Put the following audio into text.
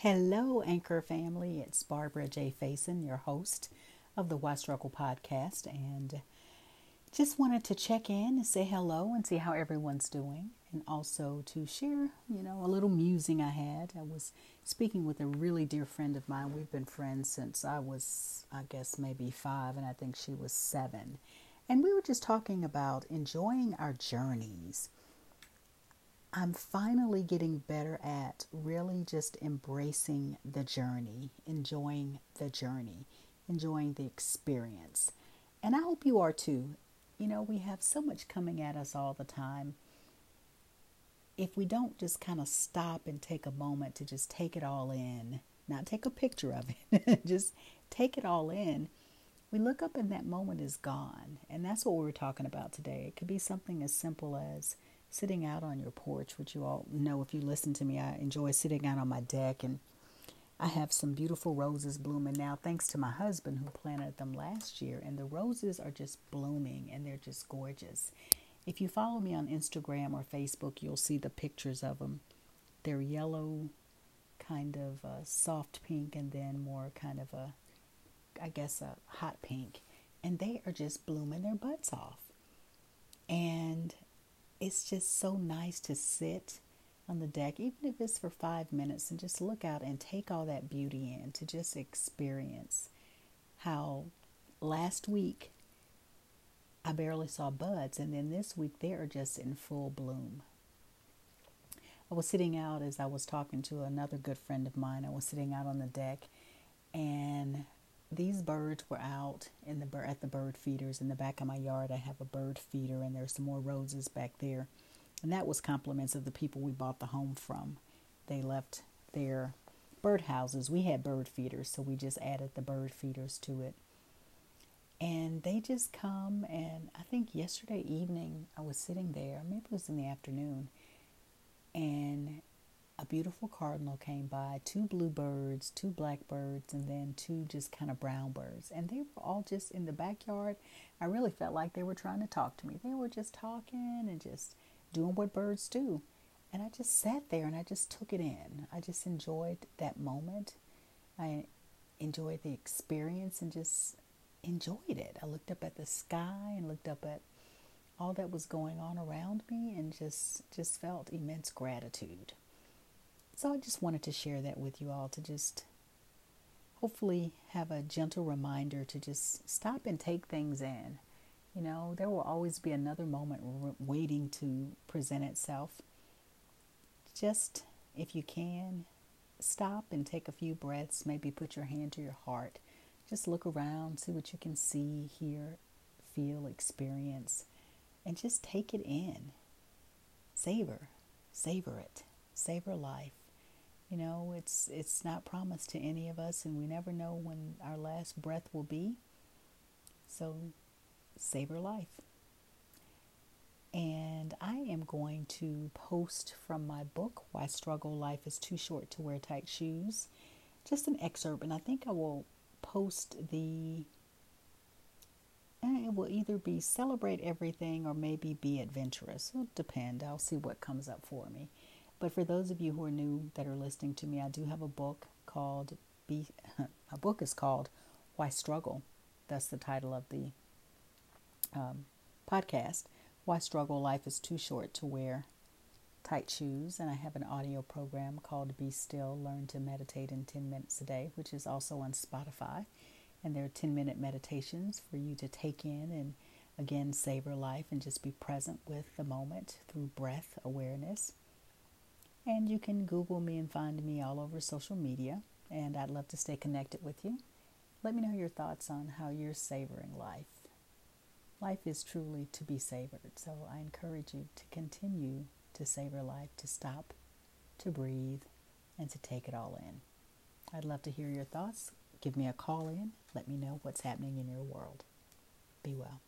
Hello, Anchor family. It's Barbara J. Faison, your host of the Why Struggle podcast, and just wanted to check in and say hello and see how everyone's doing, and also to share, you know, a little musing I had. I was speaking with a really dear friend of mine. We've been friends since I was, I guess, maybe five, and I think she was seven. And we were just talking about enjoying our journeys I'm finally getting better at really just embracing the journey, enjoying the journey, enjoying the experience. And I hope you are too. You know, we have so much coming at us all the time. If we don't just kind of stop and take a moment to just take it all in, not take a picture of it, just take it all in, we look up and that moment is gone. And that's what we we're talking about today. It could be something as simple as sitting out on your porch, which you all know if you listen to me, I enjoy sitting out on my deck and I have some beautiful roses blooming now, thanks to my husband who planted them last year. And the roses are just blooming and they're just gorgeous. If you follow me on Instagram or Facebook, you'll see the pictures of them. They're yellow, kind of a soft pink, and then more kind of a, I guess, a hot pink. And they are just blooming their butts off. And it's just so nice to sit on the deck, even if it's for five minutes, and just look out and take all that beauty in, to just experience how last week I barely saw buds, and then this week they are just in full bloom. I was sitting out as I was talking to another good friend of mine. I was sitting out on the deck, and these birds were out in the at the bird feeders in the back of my yard. I have a bird feeder, and there's some more roses back there, and that was compliments of the people we bought the home from. They left their bird houses. We had bird feeders, so we just added the bird feeders to it. And they just come, and I think yesterday evening I was sitting there, maybe it was in the afternoon, and a beautiful cardinal came by, two bluebirds, two blackbirds, and then two just kind of brown birds. And they were all just in the backyard. I really felt like they were trying to talk to me. They were just talking and just doing what birds do. And I just sat there and I just took it in. I just enjoyed that moment. I enjoyed the experience and just enjoyed it. I looked up at the sky and looked up at all that was going on around me and just just felt immense gratitude. So I just wanted to share that with you all to just hopefully have a gentle reminder to just stop and take things in. You know, there will always be another moment waiting to present itself. Just, if you can, stop and take a few breaths, maybe put your hand to your heart. Just look around, see what you can see, hear, feel, experience, and just take it in. Savor, savor it, savor life. You know, it's it's not promised to any of us and we never know when our last breath will be. So savor life. And I am going to post from my book, Why Struggle Life is Too Short to Wear Tight Shoes, just an excerpt. And I think I will post the, eh, it will either be celebrate everything or maybe be adventurous. It'll depend. I'll see what comes up for me. But for those of you who are new that are listening to me, I do have a book called Be a book is called Why Struggle. That's the title of the um, podcast. Why Struggle Life is Too Short to Wear Tight Shoes. And I have an audio program called Be Still Learn to Meditate in 10 Minutes a Day, which is also on Spotify. And there are 10 minute meditations for you to take in and again savor life and just be present with the moment through breath awareness. And you can Google me and find me all over social media. And I'd love to stay connected with you. Let me know your thoughts on how you're savoring life. Life is truly to be savored. So I encourage you to continue to savor life, to stop, to breathe, and to take it all in. I'd love to hear your thoughts. Give me a call in. Let me know what's happening in your world. Be well.